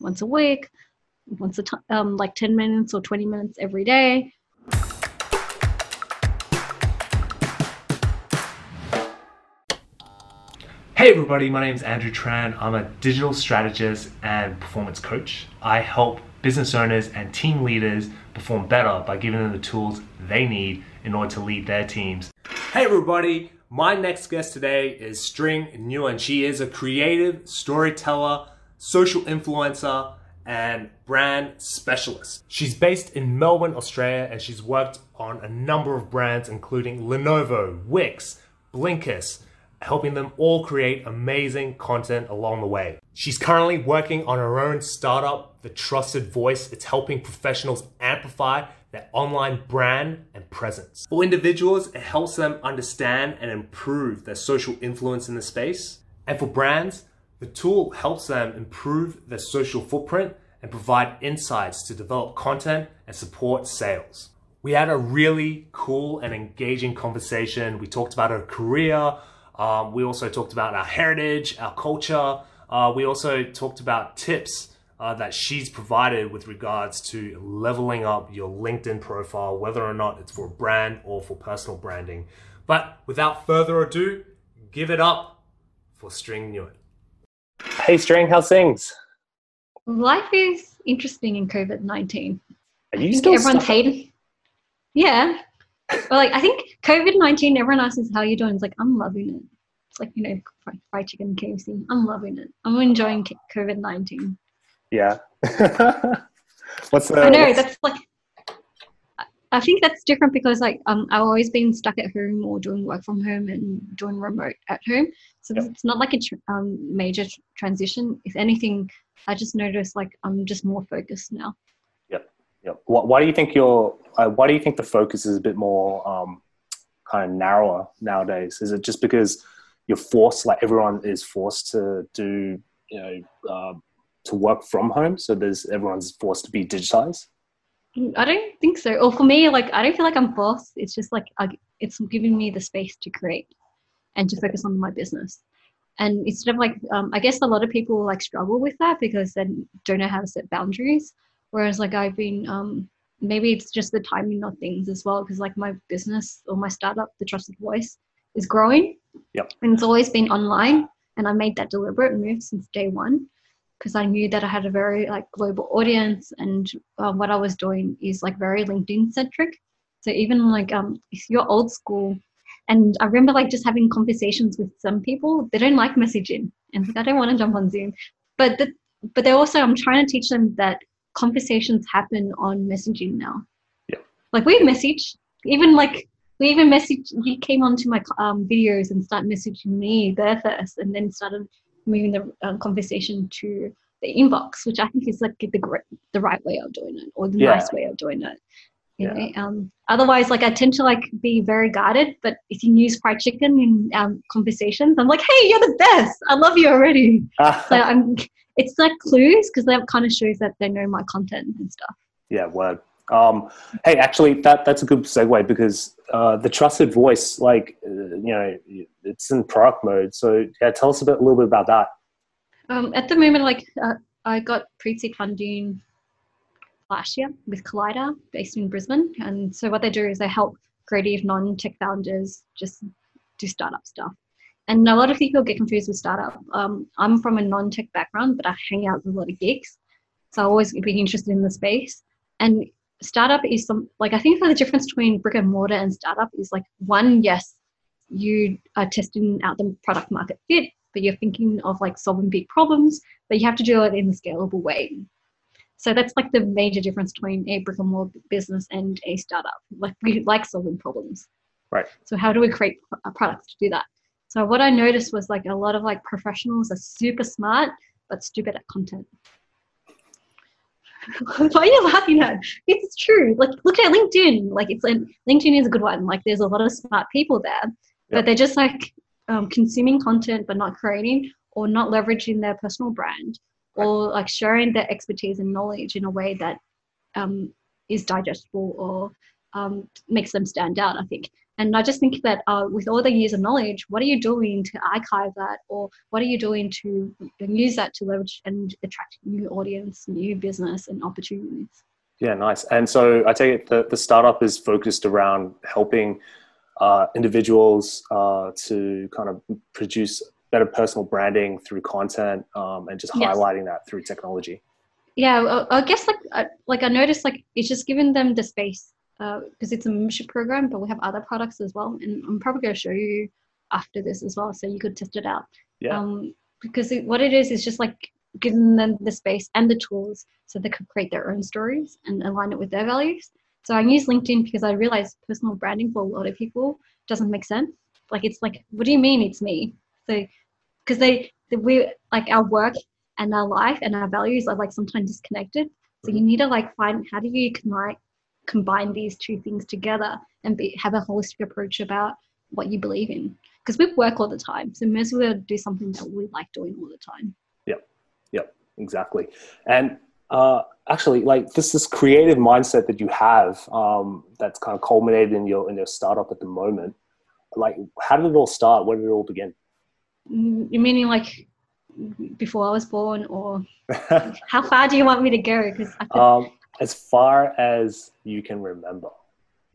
once a week, once a time, um, like 10 minutes or 20 minutes every day. Hey everybody, my name is Andrew Tran. I'm a digital strategist and performance coach. I help business owners and team leaders perform better by giving them the tools they need in order to lead their teams. Hey everybody, my next guest today is String Nguyen. She is a creative storyteller, social influencer, and brand specialist. She's based in Melbourne, Australia, and she's worked on a number of brands including Lenovo, Wix, Blinkist, helping them all create amazing content along the way. She's currently working on her own startup, The Trusted Voice. It's helping professionals amplify their online brand and presence. For individuals, it helps them understand and improve their social influence in the space. And for brands, the tool helps them improve their social footprint and provide insights to develop content and support sales. We had a really cool and engaging conversation. We talked about her career, um, we also talked about our heritage, our culture. Uh, we also talked about tips uh, that she's provided with regards to leveling up your LinkedIn profile, whether or not it's for a brand or for personal branding. But without further ado, give it up for String Nguyen. Hey, String, how's things? Life is interesting in COVID 19. Are you still everyone's hating. Yeah, well, like I think COVID nineteen, everyone asks how you doing. It's like I'm loving it. It's like you know fried chicken and KFC. I'm loving it. I'm enjoying COVID nineteen. Yeah. what's the? I know what's... that's like. I think that's different because like um I've always been stuck at home or doing work from home and doing remote at home. So yep. it's not like a tr- um, major tr- transition. If anything, I just noticed like I'm just more focused now. Yeah. Why, why do you think your uh, Why do you think the focus is a bit more um, kind of narrower nowadays? Is it just because you're forced, like everyone is forced to do, you know, uh, to work from home, so there's everyone's forced to be digitized? I don't think so. Or for me, like I don't feel like I'm forced. It's just like I, it's giving me the space to create and to focus on my business. And instead of like, um, I guess a lot of people like struggle with that because they don't know how to set boundaries. Whereas like I've been um, maybe it's just the timing of things as well because like my business or my startup, the Trusted Voice, is growing. Yep. And it's always been online, and I made that deliberate move since day one because I knew that I had a very like global audience, and uh, what I was doing is like very LinkedIn centric. So even like um, if you're old school, and I remember like just having conversations with some people, they don't like messaging, and like I don't want to jump on Zoom, but the, but they also I'm trying to teach them that conversations happen on messaging now. Yeah. Like we message, even like we even message. He came onto my um, videos and started messaging me there first, and then started moving the um, conversation to the inbox, which I think is like the the right way of doing it or the yeah. nice way of doing it. You yeah. know, um, otherwise, like I tend to like be very guarded. But if you use fried chicken in um, conversations, I'm like, "Hey, you're the best. I love you already." so I'm it's like clues because that kind of shows that they know my content and stuff. Yeah, word. Um, hey, actually, that that's a good segue because uh, the trusted voice, like uh, you know, it's in product mode. So yeah, tell us a bit, a little bit about that. Um, at the moment, like uh, I got pre-seed funding last year with Collider, based in Brisbane, and so what they do is they help creative non-tech founders just do startup stuff. And a lot of people get confused with startup. Um, I'm from a non-tech background, but I hang out with a lot of geeks, so I always be interested in the space. And startup is some like I think the difference between brick and mortar and startup is like one, yes, you are testing out the product market fit, but you're thinking of like solving big problems, but you have to do it in a scalable way. So that's like the major difference between a brick and mortar business and a startup. Like we like solving problems. Right. So how do we create a uh, product to do that? So what I noticed was like a lot of like professionals are super smart but stupid at content. Why are you laughing at? It's true. Like look at LinkedIn. Like it's LinkedIn is a good one. Like there's a lot of smart people there, yep. but they're just like um, consuming content but not creating or not leveraging their personal brand or like sharing their expertise and knowledge in a way that um, is digestible or um, makes them stand out. I think. And I just think that uh, with all the years of knowledge, what are you doing to archive that, or what are you doing to use that to leverage and attract new audience, new business, and opportunities? Yeah, nice. And so I take it the, the startup is focused around helping uh, individuals uh, to kind of produce better personal branding through content um, and just yes. highlighting that through technology. Yeah, I guess like like I noticed like it's just giving them the space because uh, it's a membership program, but we have other products as well, and I'm probably going to show you after this as well, so you could test it out. Yeah. Um, because it, what it is is just like giving them the space and the tools so they could create their own stories and align it with their values. So I use LinkedIn because I realized personal branding for a lot of people doesn't make sense. Like it's like, what do you mean it's me? So because they, they we like our work and our life and our values are like sometimes disconnected. So you need to like find how do you connect combine these two things together and be, have a holistic approach about what you believe in. Because we work all the time, so may as well do something that we like doing all the time. Yep, yep, exactly. And uh, actually, like this this creative mindset that you have, um, that's kind of culminated in your in your startup at the moment. Like, how did it all start? Where did it all begin? Mm, you meaning like before I was born, or how far do you want me to go? Because um, as far as you can remember.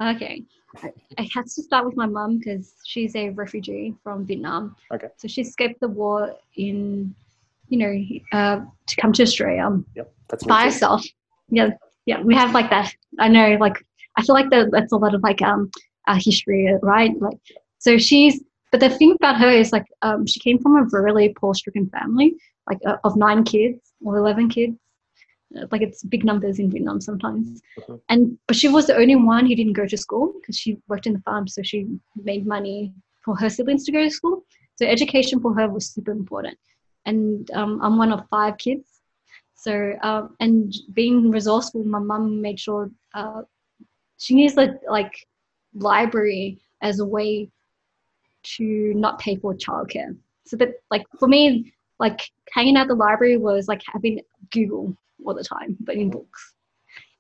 Okay. I had to start with my mum because she's a refugee from Vietnam. Okay. So she escaped the war in, you know, uh, to come to Australia. Yep. That's by herself. Yeah. Yeah. We have like that. I know, like, I feel like the, that's a lot of like um uh, history, right? Like, so she's, but the thing about her is like, um, she came from a really poor stricken family, like uh, of nine kids or 11 kids like it's big numbers in Vietnam sometimes. Uh-huh. And but she was the only one who didn't go to school because she worked in the farm, so she made money for her siblings to go to school. So education for her was super important. And um, I'm one of five kids, so um, and being resourceful, my mum made sure uh, she used the like library as a way to not pay for childcare. So that like for me, like hanging out the library was like having Google all the time, but in books.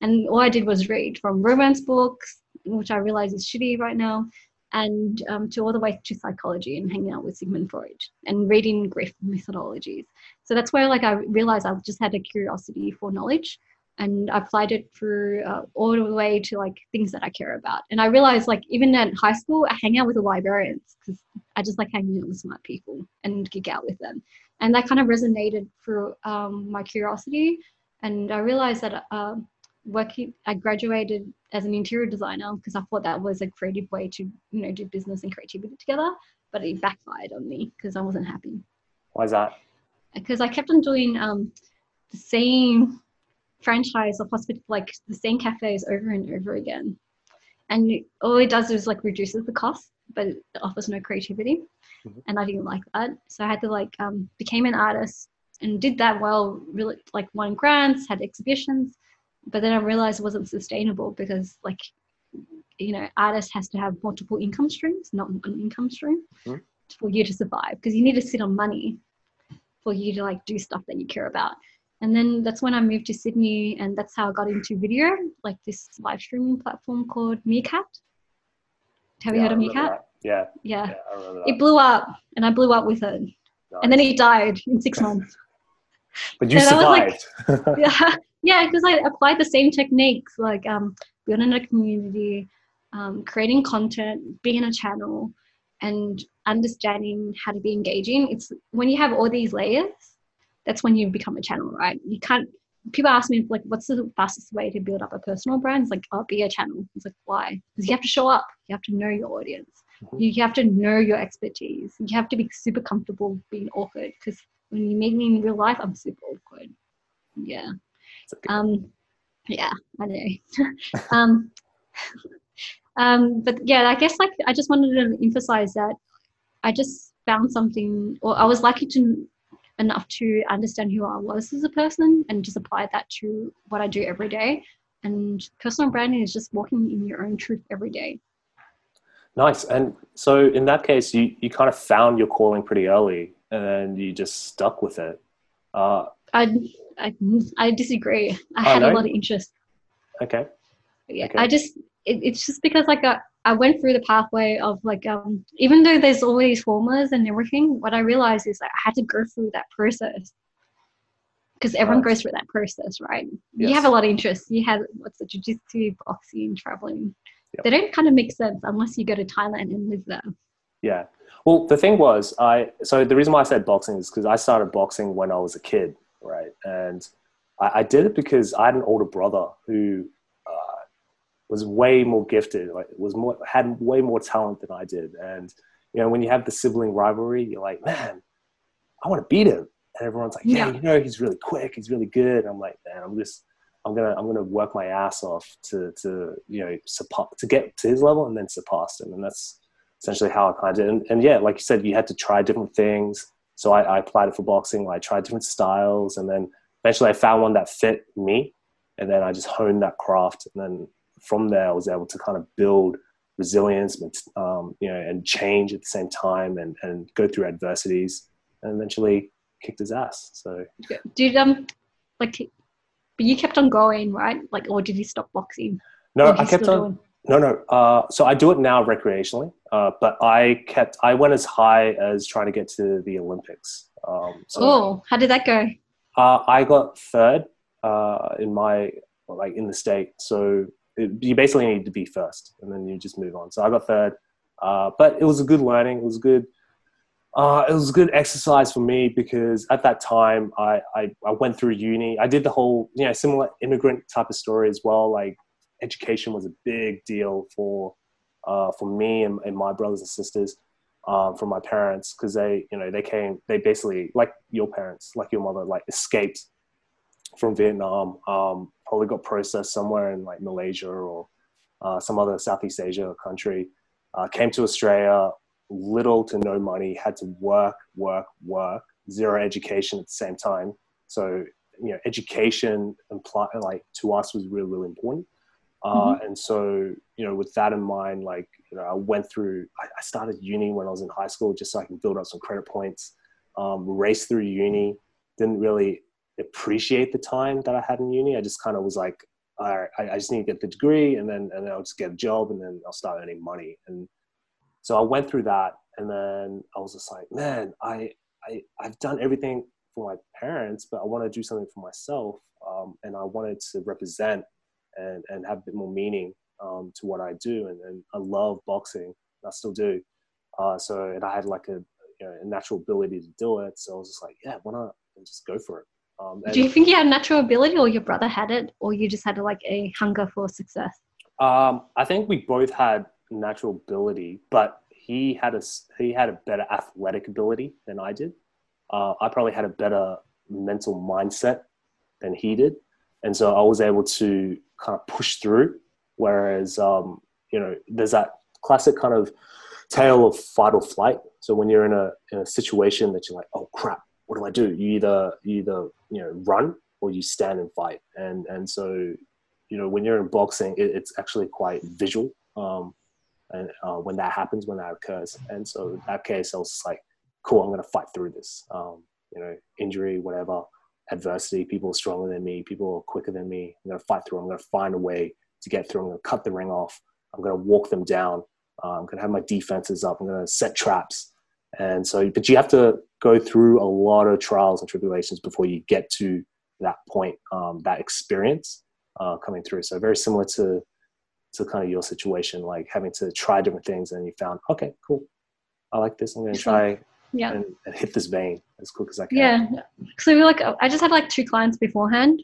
And all I did was read from romance books, which I realize is shitty right now, and um, to all the way to psychology and hanging out with Sigmund Freud and reading grief methodologies. So that's where like I realized I just had a curiosity for knowledge and I applied it through uh, all the way to like things that I care about. And I realized like even at high school, I hang out with the librarians because I just like hanging out with smart people and geek out with them. And that kind of resonated through um, my curiosity and I realized that uh, working, I graduated as an interior designer because I thought that was a creative way to, you know, do business and creativity together. But it backfired on me because I wasn't happy. Why is that? Because I kept on doing um, the same franchise of hospital, like the same cafes over and over again. And all it does is like reduces the cost, but it offers no creativity. Mm-hmm. And I didn't like that. So I had to like um, became an artist and did that well, really like won grants, had exhibitions. But then I realized it wasn't sustainable because like, you know, artist has to have multiple income streams, not one income stream mm-hmm. for you to survive because you need to sit on money for you to like do stuff that you care about. And then that's when I moved to Sydney and that's how I got into video, like this live streaming platform called Meerkat. Have yeah, you heard of Meerkat? Yeah. Yeah. yeah it blew up and I blew up with it. Nice. And then it died in six months. But you survived. Like, yeah, yeah, because I applied the same techniques like um, building a community, um, creating content, being a channel, and understanding how to be engaging. It's when you have all these layers, that's when you become a channel, right? You can't. People ask me like, "What's the fastest way to build up a personal brand?" It's like, "Oh, be a channel." It's like, why? Because you have to show up. You have to know your audience. Mm-hmm. You have to know your expertise. You have to be super comfortable being awkward because when you meet me in real life, I'm super awkward. Yeah. Um, yeah, I know. um, um, but yeah, I guess like I just wanted to emphasize that I just found something, or I was lucky to enough to understand who I was as a person and just apply that to what I do every day. And personal branding is just walking in your own truth every day. Nice. And so in that case, you, you kind of found your calling pretty early and you just stuck with it. Uh, I, I, I disagree. I oh, had no? a lot of interest. Okay. Yeah, okay. I just it, it's just because like I, I went through the pathway of like um even though there's all these formulas and everything, what I realized is that I had to go through that process because everyone Right. goes through that process, right? Yes. You have a lot of interests. You have what's the jiu-jitsu, boxing, traveling. Yep. They don't kind of make sense unless you go to Thailand and live there. Yeah. Well, the thing was, I so the reason why I said boxing is because I started boxing when I was a kid, right? And I, I did it because I had an older brother who uh, was way more gifted, like was more had way more talent than I did. And you know, when you have the sibling rivalry, you're like, man, I want to beat him. And everyone's like, yeah, Yeah. you know, he's really quick, he's really good. I'm like, man, I'm just, I'm gonna, I'm gonna work my ass off to, to, you know, surpass, to get to his level and then surpass him. And that's essentially how I kind of did. And, and yeah, like you said, you had to try different things. So I, I applied it for boxing. I tried different styles, and then eventually I found one that fit me. And then I just honed that craft. And then from there, I was able to kind of build resilience, um, you know, and change at the same time, and and go through adversities, and eventually kicked his ass. So Did um like but you kept on going, right? Like or did you stop boxing? no, I kept on. doing- No, no. Uh, so I do it now recreationally, uh, but I kept. I went as high as trying to get to the Olympics. Um, so Oh, how did that go? uh, I got third uh, in my like in the state. So it, you basically need to be first, and then you just move on. So I got third, uh, but it was a good learning. It was good. Uh, it was a good exercise for me because at that time I, I, I went through uni. I did the whole you know similar immigrant type of story as well. Like education was a big deal for uh, for me and, and my brothers and sisters um, from my parents because they you know they came they basically like your parents like your mother like escaped from Vietnam um, probably got processed somewhere in like Malaysia or uh, some other Southeast Asia country uh, came to Australia little to no money had to work work work zero education at the same time. So you know education imply, like to us was really really important uh, and so you know with that in mind like you know i went through I, I started uni when i was in high school just so i can build up some credit points. Um, raced through uni didn't really appreciate the time that i had in uni. I just kind of was like all right, I, I just need to get the degree and then and then i'll just get a job and then i'll start earning money. And so i went through that and then i was just like man i, I i've done everything for my parents but i want to do something for myself um, and i wanted to represent and, and have a bit more meaning um, to what I do. And, and I love boxing. I still do. Uh, so, and I had like a, you know, a natural ability to do it. So I was just like, yeah, why not just go for it? Um, and, Do you think you had natural ability or your brother had it or you just had like a hunger for success? um, I think we both had natural ability, but he had a, he had a better athletic ability than I did. Uh, I probably had a better mental mindset than he did. And so I was able to kind of push through. Whereas, um, you know, there's that classic kind of tale of fight or flight. So when you're in a, in a situation that you're like, oh crap, what do I do? You either, you either, you know, run or you stand and fight. And, and so, you know, when you're in boxing, it, it's actually quite visual. Um, and uh, when that happens, when that occurs. And so in that case, I was like, cool, I'm to fight through this. Um, you know, injury, whatever, adversity, people are stronger than me, people are quicker than me. I'm going to fight through. I'm going to find a way to get through. I'm going to cut the ring off. I'm going to walk them down. Uh, I'm going to have my defenses up. I'm going to set traps. And so, but you have to go through a lot of trials and tribulations before you get to that point, um, that experience uh, coming through. So very similar to to kind of your situation, like having to try different things, and you found, okay, cool, I like this. I'm going to try Yeah. and, and hit this vein as quick as I can. Yeah. So we were like, I just had like two clients beforehand,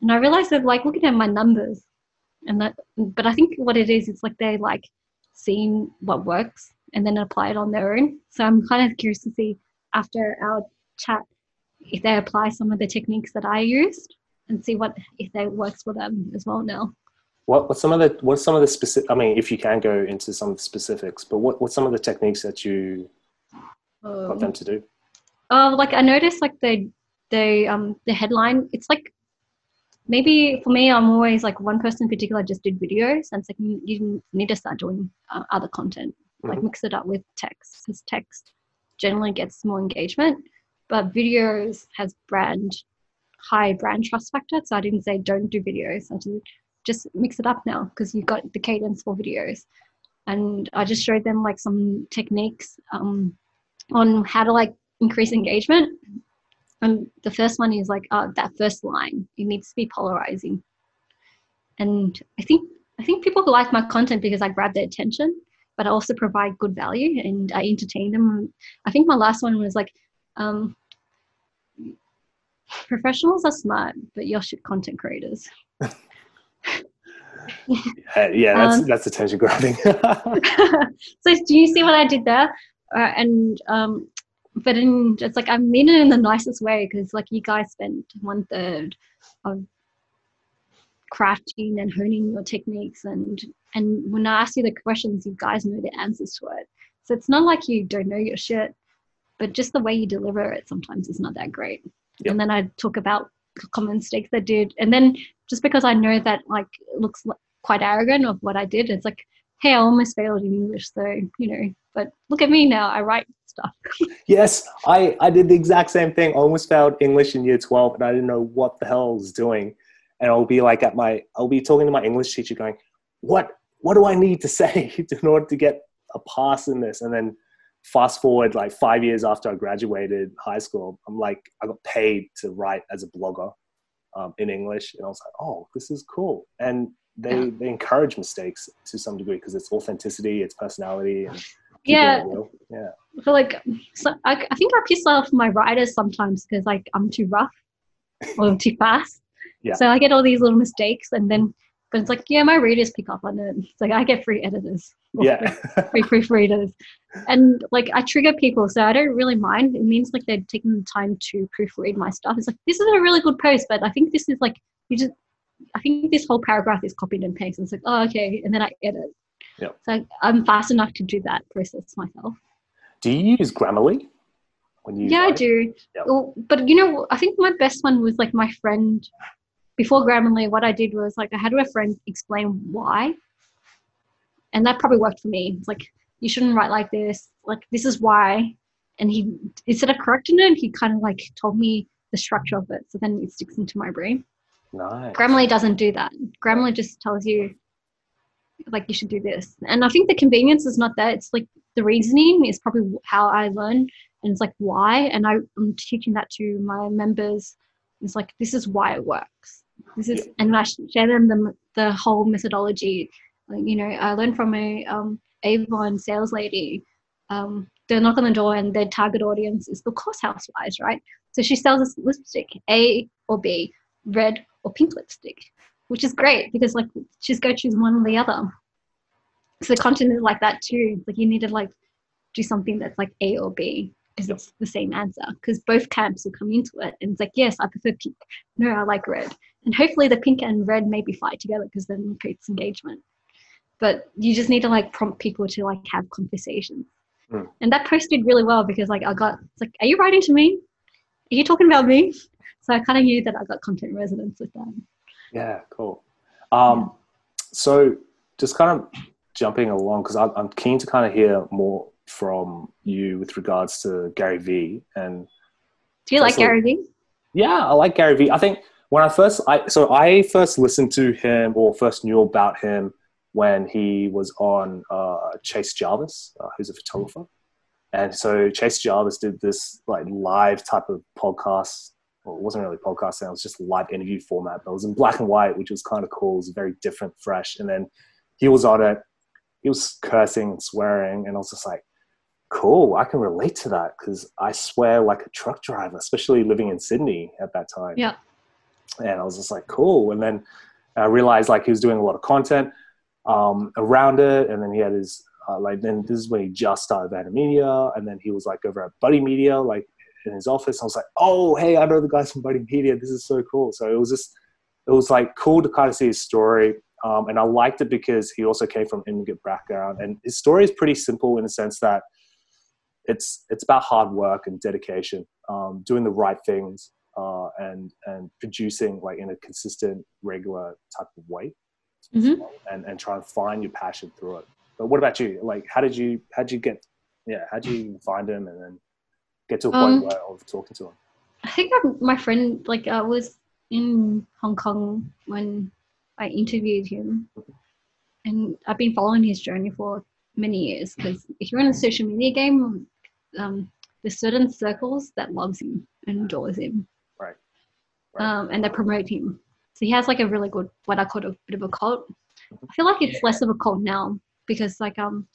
and I realized that like looking at my numbers, and that, but I think what it is, it's like they like seeing what works and then apply it on their own. So I'm kind of curious to see after our chat if they apply some of the techniques that I used and see what if that works for them as well now. What what's some of the what's some of the specific? I mean, if you can go into some of the specifics, but what what's some of the techniques that you got Um, them to do? Oh, like I noticed like the the um the headline. It's like maybe for me, I'm always like one person in particular just did videos, and it's like you, you need to start doing uh, other content, like Mhm. mix it up with text, because text generally gets more engagement, but videos has brand high brand trust factor. So I didn't say don't do videos. I said just mix it up now because you've got the cadence for videos. And I just showed them like some techniques um, on how to like increase engagement. And the first one is like uh, that first line. It needs to be polarizing. And I think I think people like my content because I grab their attention, but I also provide good value and I entertain them. I think my last one was like, um, professionals are smart, but you're shit content creators. yeah, yeah, that's um, that's attention grabbing. so do you see what I did there? Uh, and um, but in it's like I mean it in the nicest way because like you guys spent one third of crafting and honing your techniques and and when I ask you the questions, you guys know the answers to it. So it's not like you don't know your shit, but just the way you deliver it sometimes is not that great. Yep. And then I talk about common mistakes I did, and then just because I know that like it looks quite arrogant of what I did, it's like, hey, I almost failed in English, so you know. But look at me now, I write stuff. yes, I I did the exact same thing. I almost failed English in year twelve, and I didn't know what the hell I was doing. And I'll be like at my, I'll be talking to my English teacher, going, "What what do I need to say in order to get a pass in this? And then fast forward like five years after I graduated high school, I'm like, I got paid to write as a blogger um, in English. And I was like, oh, this is cool. And they, yeah. they encourage mistakes to some degree because it's authenticity, it's personality. And yeah. Yeah. I feel like so I, I think I piss off my writers sometimes because like I'm too rough or too fast. Yeah. So I get all these little mistakes and then but it's like, yeah, my readers pick up on it. It's like I get free editors. Yeah. free proofreaders. And like I trigger people, so I don't really mind. It means like they're taking the time to proofread my stuff. It's like this is a really good post, but I think this is like you just I think this whole paragraph is copied and pasted. It's like, oh okay, and then I edit. Yeah. So I'm fast enough to do that process myself. Do you use Grammarly? When you yeah, write? I do. Yep. Well, but you know, I think my best one was like my friend before Grammarly, what I did was like I had a friend explain why, and that probably worked for me. It's like you shouldn't write like this. Like this is why, and he instead of correcting it, he kind of like told me the structure of it. So then it sticks into my brain. Nice. Grammarly doesn't do that. Grammarly just tells you like you should do this. And I think the convenience is not that. It's like the reasoning is probably how I learn, and it's like why. And I, I'm teaching that to my members. It's like this is why it works. This is, yeah. and I share them the, the whole methodology. Like, you know, I learned from a um, Avon sales lady. Um, they knock on the door and their target audience is the course housewives, right? So she sells us lipstick, A or B, red or pink lipstick, which is great because like she's go choose one or the other. So the content is like that too. Like you need to like do something that's like A or B because it's the same answer because both camps will come into it. And it's like yes i prefer pink. No i like red. And hopefully the pink and red maybe fight together because then it creates engagement. But you just need to like prompt people to like have conversations. Mm. and that post did really well because like i got it's like are you writing to me? Are you talking about me so i kind of knew that i got content resonance with them. yeah cool um, yeah. so just kind of jumping along because I'm keen to kind of hear more from you with regards to Gary Vee and do you like Gary Vee? Yeah, I like Gary Vee. I think when I first I so I first listened to him or first knew about him when he was on uh, Chase Jarvis, uh, who's a photographer. And so Chase Jarvis did this like live type of podcast. Well, it wasn't really podcasting, it was just live interview format, but it was in black and white, which was kind of cool. It was very different, fresh. And then he was on it. He was cursing and swearing, and I was just like, cool, I can relate to that because I swear like a truck driver, especially living in Sydney at that time. Yeah. And I was just like, cool. And then I realized like he was doing a lot of content um, around it. And then he had his, uh, like, then this is when he just started Vayner Media. And then he was like over at Buddy Media, like in his office. I was like, oh, hey, I know the guys from Buddy Media. This is so cool. So it was just, it was like cool to kind of see his story. Um, and I liked it because he also came from immigrant background. And his story is pretty simple in the sense that it's it's about hard work and dedication, um, doing the right things, uh, and and producing like in a consistent, regular type of way, mm-hmm. and and try and find your passion through it. But what about you? Like, how did you how did you get yeah how did you find him and then get to a point um, where, of talking to him? I think I'm, my friend like I was in Hong Kong when I interviewed him, and I've been following his journey for many years. Because if you're in a social media game, um, there's certain circles that loves him and adores him, Right. Right. um, and they promote him. So he has like a really good, what I call a bit of a cult. I feel like it's less of a cult now because like um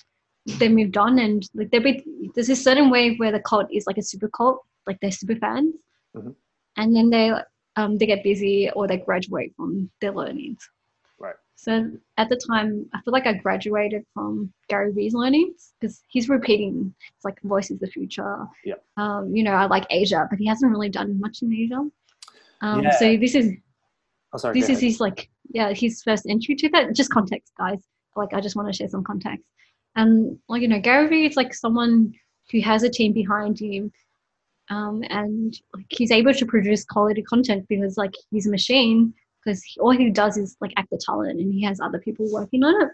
they moved on and like there be there's a certain way where the cult is like a super cult, like they're super fans, Mhm. and then they um they get busy or they graduate from their learnings. Right. So at the time, I feel like I graduated from Gary Vee's learnings because he's repeating. It's like Voice is the Future. Yeah. Um, you know, I like Asia, but he hasn't really done much in Asia. Um, Yeah. So this is Oh, sorry. this is his like yeah his first entry to that just context guys like i just want to share some context and like you know gary vee is like someone who has a team behind him um, and like he's able to produce quality content because like he's a machine because all he does is like act the talent and he has other people working on it.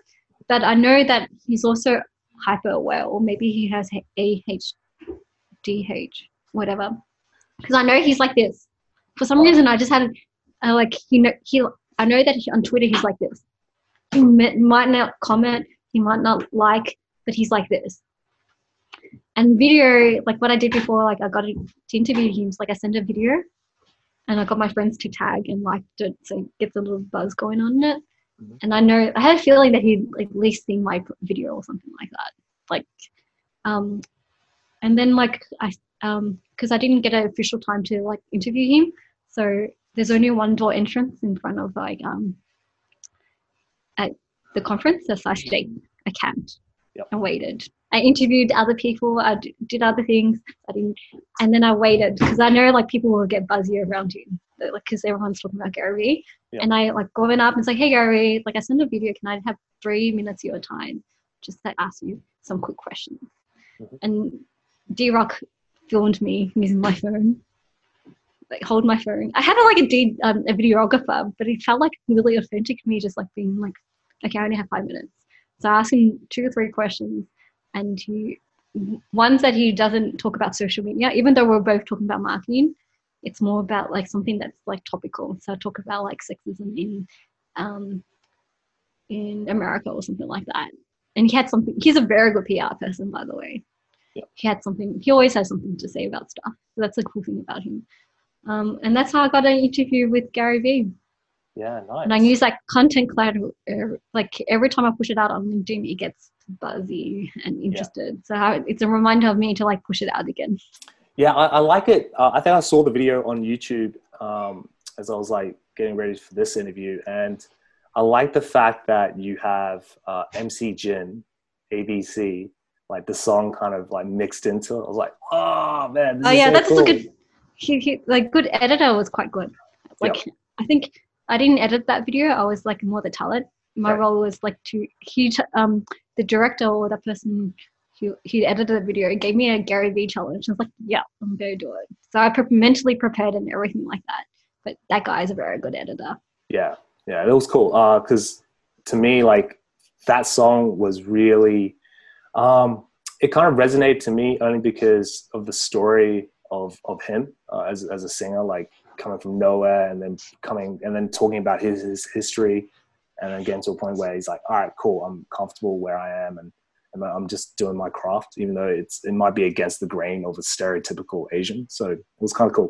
But i know that he's also hyper aware or maybe he has ADHD, whatever. Because i know he's like this. For some reason i just had uh, like he know he I know that he, on Twitter he's like this. He might not comment, he might not like, but he's like this. And video, like what I did before, like I got to interview him. So like I sent a video, and I got my friends to tag and like it, so it gets a little buzz going on in it. Mhm. And I know I had a feeling that he'd like, at least seen my video or something like that. Like, um, and then like I um because I didn't get an official time to like interview him, so there's only one door entrance in front of like um at the conference so i stayed i camped Yep. i waited i interviewed other people i d- did other things i didn't and then i waited because i know like people will get buzzy around you like because everyone's talking about gary Yep. and i like going up and say hey gary like i sent a video can i have three minutes of your time just to ask you some quick questions Mhm. and d-rock filmed me using my phone like hold my phone. I had a, like a D, um, a videographer, but it felt like really authentic to me, just like being like, okay, I only have five minutes. So I asked him two or three questions, and he ones that he doesn't talk about social media, even though we're both talking about marketing. It's more about like something that's like topical. So I talk about like sexism in um, in America or something like that. And he had something. He's a very good PR person, by the way. Yeah. He had something. He always has something to say about stuff. So that's the cool thing about him. Um, and that's how I got an interview with Gary Vee. Yeah, nice. And I use like content cloud. Uh, like every time I push it out on LinkedIn, it gets buzzy and interested. So it's a reminder of me to like push it out again. Yeah, I, I like it. Uh, I think I saw the video on YouTube um, as I was like getting ready for this interview, and I like the fact that you have uh, MC Jin, ABC, like the song kind of like mixed into it. I was like, oh man, this Oh is yeah, so that's cool. a good. He, he like good editor was quite good. Like I think I didn't edit that video. I was like more the talent. My Right. role was like to he um the director or the person who he edited the video gave me a Gary Vee challenge. I was like, yeah, I'm gonna do it. So I pre- mentally prepared and everything like that. But that guy is a very good editor. Yeah, yeah, it was cool. Uh, because to me, like that song was really, um, it kind of resonated to me only because of the story of of him uh, as as a singer, like coming from nowhere and then coming and then talking about his his history, and then getting to a point where he's like, all right, cool, I'm comfortable where I am and. and I'm just doing my craft, even though it's it might be against the grain of a stereotypical Asian. So it was kind of cool.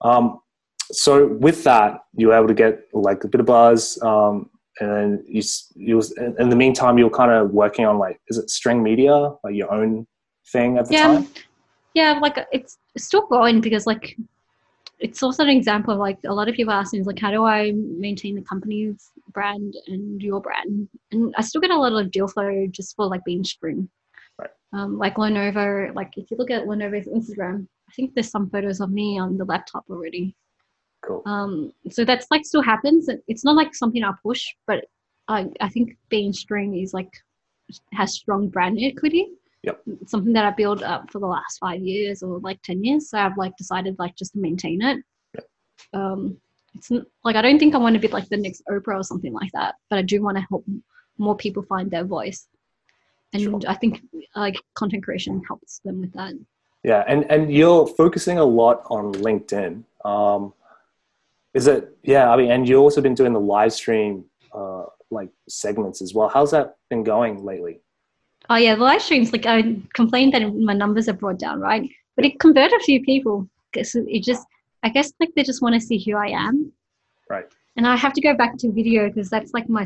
Um, so with that, you were able to get like a bit of buzz, um, and then you you was in in the meantime you were kind of working on like is it string media like your own thing at the yeah, time? yeah, like it's still going because like it's also an example of like a lot of people ask me like how do I maintain the company's brand and your brand, and I still get a lot of deal flow just for like being String. Right. Um, like Lenovo, like if you look at Lenovo's Instagram, I think there's some photos of me on the laptop already. Cool. Um, so that's like still happens. It- It's not like something I push, but I, I think being string is like has strong brand equity. Yep. Something that I built up for the last five years or like ten years. So I've like decided like just to maintain it. Um, it's like I don't think I want to be like the next Oprah or something like that, but I do want to help more people find their voice. And Sure. I think like content creation helps them with that. Yeah, and and you're focusing a lot on LinkedIn. Um, Is it? Yeah, I mean, and you've also been doing the live stream uh, like segments as well. How's that been going lately? Oh yeah, the live streams. Like I complained that my numbers are brought down, right? But it converted a few people because it just, I guess, like they just want to see who I am. Right. And I have to go back to video because that's like my.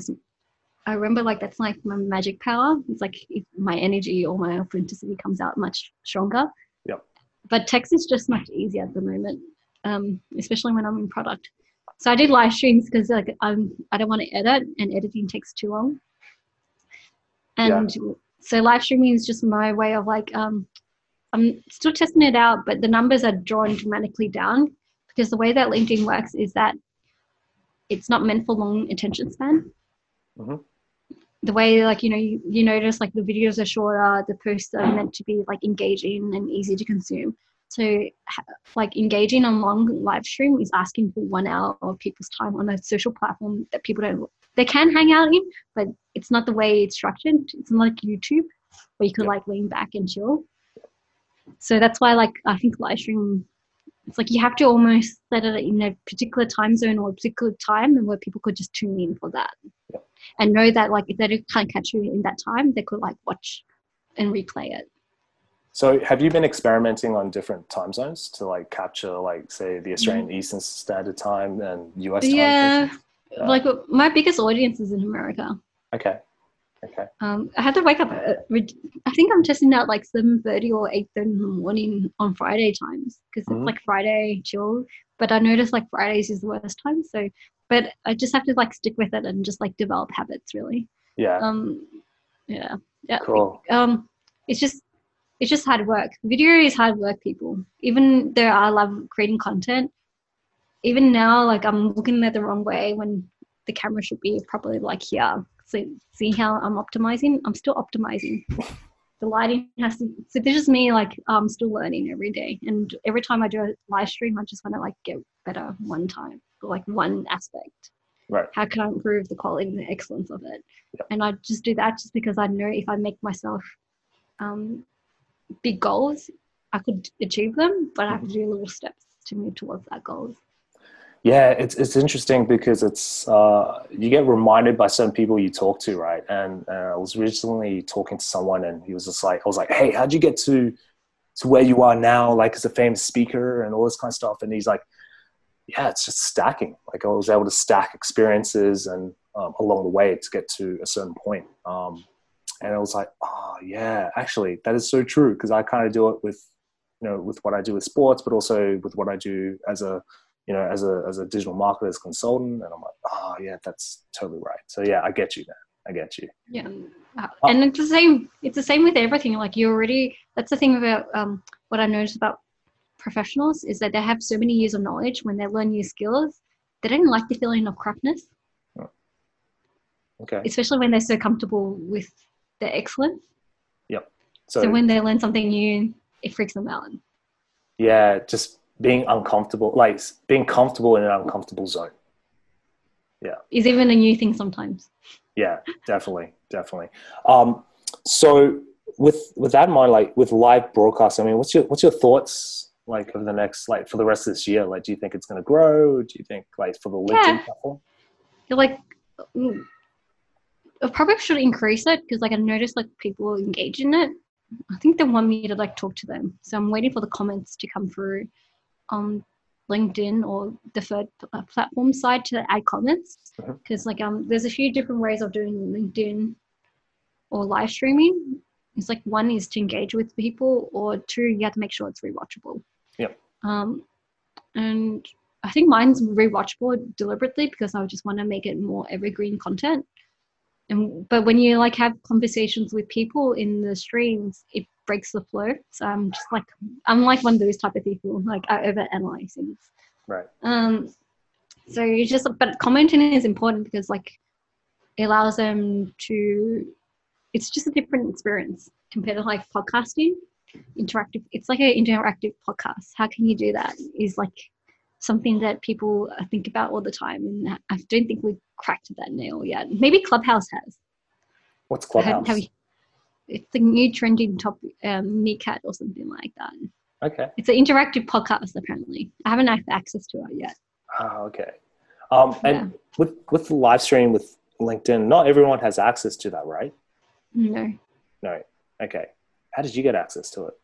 I remember like that's like my magic power. It's like if my energy or my authenticity comes out much stronger. Yep. But text is just much easier at the moment, um, especially when I'm in product. So I did live streams because like I'm I don't want to edit and editing takes too long. And yeah. So live streaming is just my way of like um, I'm still testing it out, but the numbers are drawn dramatically down because the way that LinkedIn works is that it's not meant for long attention span. Mm-hmm. The way, like you know, you, you notice like the videos are shorter, the posts are meant to be like engaging and easy to consume. So, like engaging on long live stream is asking for one hour of people's time on a social platform that people don't. They can hang out in, but it's not the way it's structured. It's not like YouTube where you could like lean back and chill. So that's why, like, I think live stream it's like you have to almost set it in a particular time zone or a particular time and where people could just tune in for that yeah. and know that like if they can't catch you in that time they could like watch and replay it so have you been experimenting on different time zones to like capture like say the australian mm-hmm. eastern standard time and us time yeah, yeah. like my biggest audience is in america okay Okay. Um, I had to wake up. At, I think I'm testing out like seven thirty or eight thirty in the morning on Friday times because mm-hmm. it's like Friday chill. But I noticed like Fridays is the worst time. So, but I just have to like stick with it and just like develop habits really. Yeah. Um. Yeah. Yeah. Cool. Um. It's just it's just hard work. Video is hard work, people. Even though I love creating content, even now like I'm looking at the wrong way when the camera should be probably like here so see how I'm optimizing? I'm still optimizing. The lighting has to. So this is me. Like I'm still learning every day, and every time I do a live stream, I just want to like get better one time, like one aspect. Right. How can I improve the quality and the excellence of it? Yep. And I just do that just because I know if I make myself um, big goals, I could achieve them, but I have to do little steps to move towards that goals. Yeah, it's it's interesting because it's uh, you get reminded by certain people you talk to, right? And uh, I was recently talking to someone, and he was just like, I was like, "Hey, how'd you get to to where you are now, like as a famous speaker and all this kind of stuff?" And he's like, "Yeah, it's just stacking. Like I was able to stack experiences and um, along the way to get to a certain point." Um, and I was like, "Oh yeah, actually, that is so true." Because I kind of do it with you know with what I do with sports, but also with what I do as a you know, as a as a digital marketer, marketer's consultant, and I'm like, oh yeah, that's totally right. So yeah, I get you, man. I get you. Yeah, uh, and it's the same. It's the same with everything. Like you already. That's the thing about um, what I noticed about professionals is that they have so many years of knowledge. When they learn new skills, they don't like the feeling of crapness. Oh. Okay. Especially when they're so comfortable with their excellence. Yep. So, so when they learn something new, it freaks them out. Yeah, just being uncomfortable, like being comfortable in an uncomfortable zone. Yeah. Is even a new thing sometimes. Yeah, definitely, definitely. Um, so with with that in mind, like with live broadcast, I mean, what's your what's your thoughts like over the next like for the rest of this year? Like, do you think it's going to grow? Do you think like for the LinkedIn yeah. platform? Like, I probably should increase it because like I noticed like people engage in it. I think they want me to like talk to them, so I'm waiting for the comments to come through on LinkedIn or the third uh, platform side to add comments because uh-huh. like um there's a few different ways of doing LinkedIn or live streaming. It's like one is to engage with people, or two you have to make sure it's rewatchable. Yep. Um, and I think mine's rewatchable deliberately because I just want to make it more evergreen content. And but when you like have conversations with people in the streams, it breaks the flow. So I'm just like I'm like one of those type of people. Like I overanalyze things. Right. Um. So you just but commenting is important because like it allows them to. It's just a different experience compared to like podcasting. Interactive. It's like an interactive podcast. How can you do that? Is like something that people think about all the time, and I don't think we cracked that nail yet. Maybe Clubhouse has. What's Clubhouse? Have, have you, it's the new trending topic, um, Meerkat or something like that. Okay. It's an interactive podcast, apparently. I haven't had access to it yet. Oh, okay. Um, and Yeah. with with the live stream with LinkedIn, not everyone has access to that, right? No, No. Okay. How did you get access to it?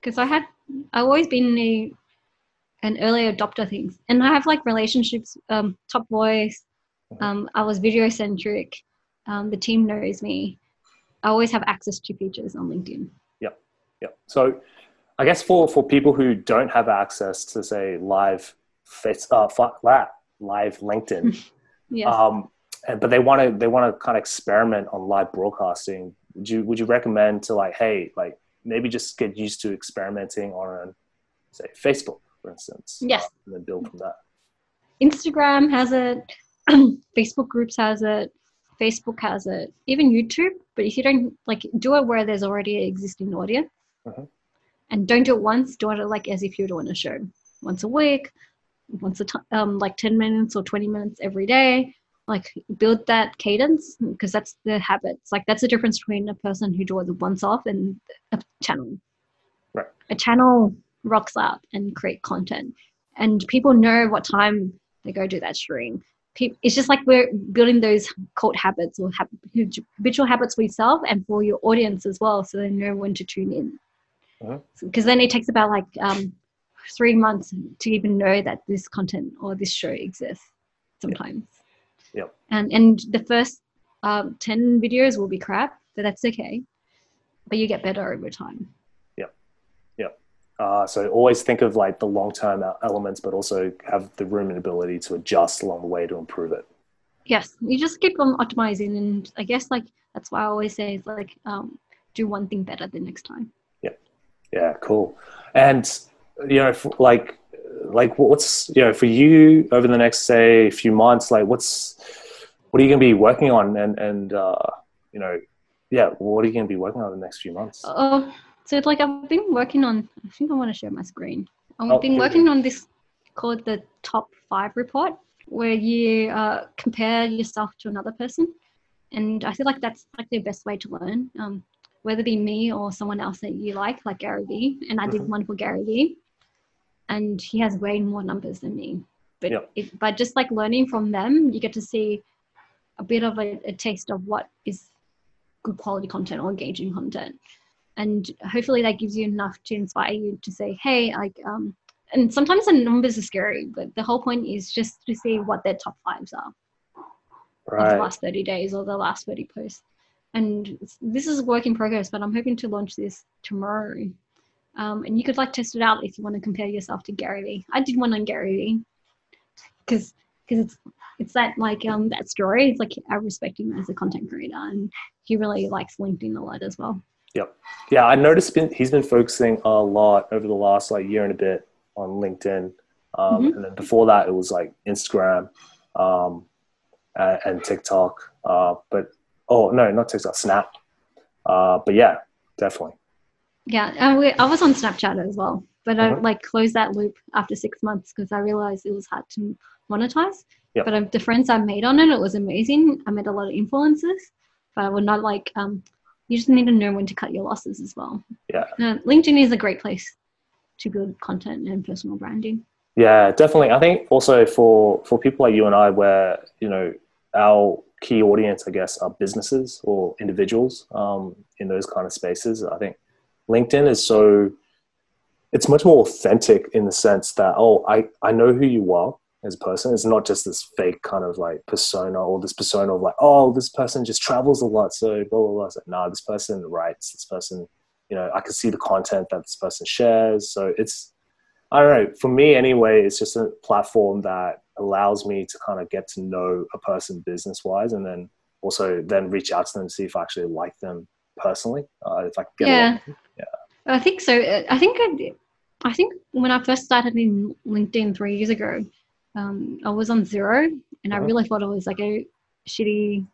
because I had I've always been a an early adopter things, and I have like relationships. Um, top voice. Um, I was video centric. Um, the team knows me. I always have access to features on LinkedIn. Yeah. Yeah. So, I guess for for people who don't have access to say live face uh live LinkedIn, Yes. um, and, but they want to they want to kind of experiment on live broadcasting. Would you would you recommend to like, hey, like maybe just get used to experimenting on say Facebook, for instance? Yes. uh, and then build from that. Instagram has it. Facebook groups has it. Facebook has it. Even YouTube. But if you don't like do it where there's already an existing audience, Mhm. and don't do it once. Do it like as if you're doing a show once a week, once a time, um, like ten minutes or twenty minutes every day. Like build that cadence because that's the habits. Like that's the difference between a person who does it once off and a channel. Right. A channel rocks up and create content, and people know what time they go do that stream. It's just like we're building those cult habits or habitual habits for yourself and for your audience as well, so they know when to tune in. Because then it takes about like um, three months to even know that this content or this show exists. Sometimes. Yep. And and the first um, ten videos will be crap, but that's okay. But you get better over time. Uh, so always think of like the long term elements, but also have the room and ability to adjust along the way to improve it. Yes, you just keep on optimizing, and I guess like that's why I always say is like um, do one thing better the next time. Yeah, yeah, cool. And you know, like, like what's you know for you over the next say few months? Like, what's what are you going to be working on? And and uh, you know, yeah, what are you going to be working on the next few months? Oh, so like I've been working on. I think I want to share my screen. I've Oh, been working on this called the top five report, where you uh, compare yourself to another person, and I feel like that's like the best way to learn. Um, whether it be me or someone else that you like, like Gary Vee, and I did Mhm. one for Gary Vee, and he has way more numbers than me. But it, by just like learning from them, you get to see a bit of a, a taste of what is good quality content or engaging content and hopefully that gives you enough to inspire you to say hey like um and sometimes the numbers are scary but the whole point is just to see what their top fives are of the last 30 days or the last 30 posts. And this is a work in progress but i'm hoping to launch this tomorrow. Um, and you could like test it out if you want to compare yourself to gary vee. I did one on gary vee because because it's it's that like um that story it's like i respect him as a content creator and he really likes linkedin a lot as well Yeah, I noticed been, he's been focusing a lot over the last like year and a bit on LinkedIn, um, Mhm. and then before that it was like Instagram um, and, and TikTok. Uh, but oh no, not TikTok, Snap. Uh, but yeah, definitely. Yeah, I was on Snapchat as well, but I Mhm. like closed that loop after six months because I realized it was hard to monetize. Yep. But um, the friends I made on it, it was amazing. I met a lot of influencers, but I would not like. Um, you just need to know when to cut your losses as well. Yeah. Uh, LinkedIn is a great place to build content and personal branding. Yeah, definitely. I think also for for people like you and I, where you know our key audience, I guess, are businesses or individuals um, in those kind of spaces. I think LinkedIn is so it's much more authentic in the sense that oh, I I know who you are as a person. It's not just this fake kind of like persona or this persona of like oh, this person just travels a lot, so blah blah blah. It's like, nah, this person writes. This person, you know, I can see the content that this person shares. So it's I don't know. For me, anyway, it's just a platform that allows me to kind of get to know a person business wise, and then also then reach out to them to see if I actually like them personally. Uh, if I get Yeah. I think so. I think I, I think when I first started in LinkedIn three years ago, um, I was on zero, and I Uh-huh. really thought it was like a shitty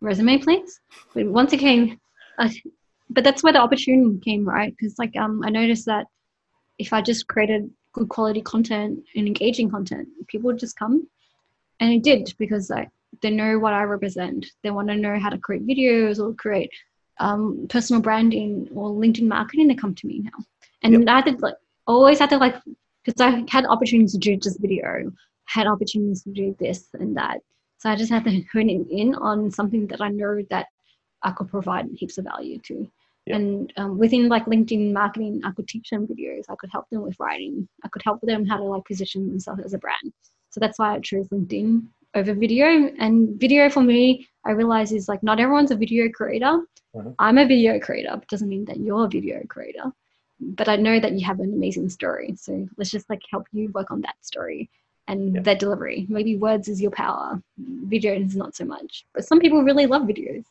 resume place. But once it came, I, but that's where the opportunity came, right? Because like um, I noticed that if I just created good quality content and engaging content, people would just come, and it did because like they know what I represent. They want to know how to create videos or create um, personal branding or LinkedIn marketing, they come to me now. And I had to like always had to like because I had opportunities to do just video, had opportunities to do this and that. So I just had to hone in on something that I know that I could provide heaps of value to. Yeah. And um, within like LinkedIn marketing, I could teach them videos. I could help them with writing. I could help them how to like position themselves as a brand. So that's why I chose LinkedIn over video. And video for me, I realize is like not everyone's a video creator. Mhm. I'm a video creator, but doesn't mean that you're a video creator. But I know that you have an amazing story. So let's just like help you work on that story and Yeah. their delivery. Maybe words is your power, video is not so much. But some people really love videos.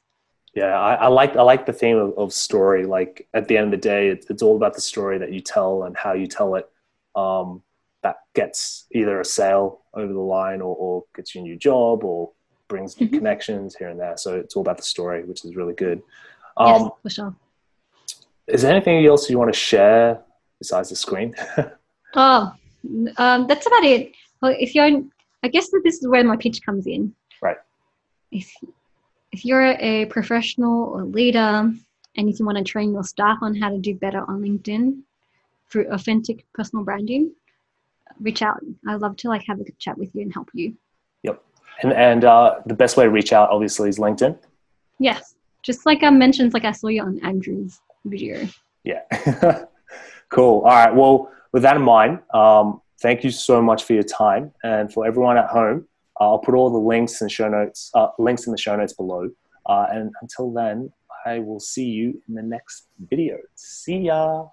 Yeah, I, I like I like the theme of, of story. Like at the end of the day, it's, it's all about the story that you tell and how you tell it. Um, that gets either a sale over the line or, or gets you a new job or brings new Mhm. connections here and there. So it's all about the story, which is really good. yes, Um, for sure. Is there anything else you want to share besides the screen? Oh, um, that's about it. Well, if you're, I guess that this is where my pitch comes in. Right. If if you're a professional or leader, and if you want to train your staff on how to do better on LinkedIn through authentic personal branding, reach out. I'd love to like have a chat with you and help you. Yep. And and uh, the best way to reach out, obviously, is LinkedIn. Yes, just like I mentioned, like I saw you on Andrew's video. Yeah. cool. All right. Well, with that in mind, um, thank you so much for your time, and for everyone at home, I'll put all the links and show notes, uh, links in the show notes below. Uh, and until then, I will see you in the next video. See ya.